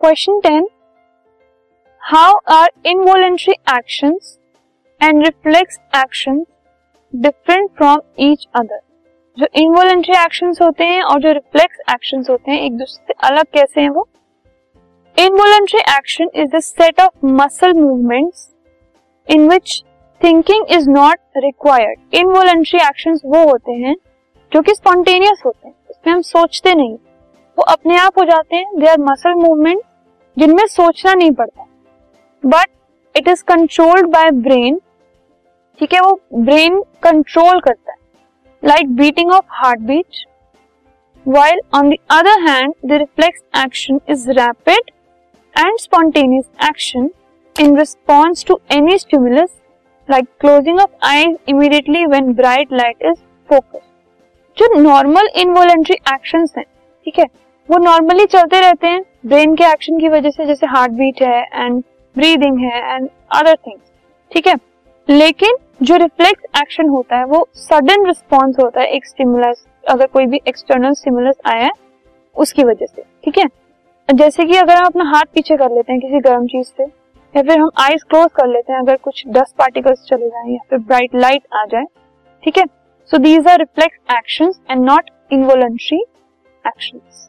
Question ten how are involuntary action and reflex action different from each other जो involuntary action होते हैं और जो रिफ्लेक्स एक्शन होते हैं, एक दूसरे से अलग कैसे हैं वो? Involuntary action is the set of muscle movements in which thinking is not required involuntary action वो होते हैं जो कि स्पॉन्टेनियस होते हैं, उसमें हम सोचते नहीं। वो अपने आप हो जाते हैं दे आर मसल मूवमेंट जिनमें सोचना नहीं पड़ता। But it is controlled by brain ठीक है, वो ब्रेन कंट्रोल करता है। Like beating of heart beat while on the other hand the reflex action is rapid and spontaneous action in response to any stimulus like closing of eyes immediately when bright light is focus जो normal involuntary actions हैं, ठीक है वो normally चलते रहते हैं brain के action की वजह से, जैसे हार्ट बीट है एंड ब्रीदिंग है एंड अदर थिंग्स ठीक है? लेकिन जो रिफ्लेक्स एक्शन होता है, वो सडन रिस्पॉन्स होता है, एक स्टिमुलस अगर कोई भी एक्सटर्नल स्टिमुलस आया है, उसकी वजह से, ठीक है? जैसे कि अगर हम अपना हाथ पीछे कर लेते हैं किसी गर्म चीज़ से या फिर हम आईज क्लोज कर लेते हैं, अगर कुछ डस्ट पार्टिकल्स चले जाए, या फिर ब्राइट लाइट आ जाए, ठीक है? So these are reflex action and not involuntary actions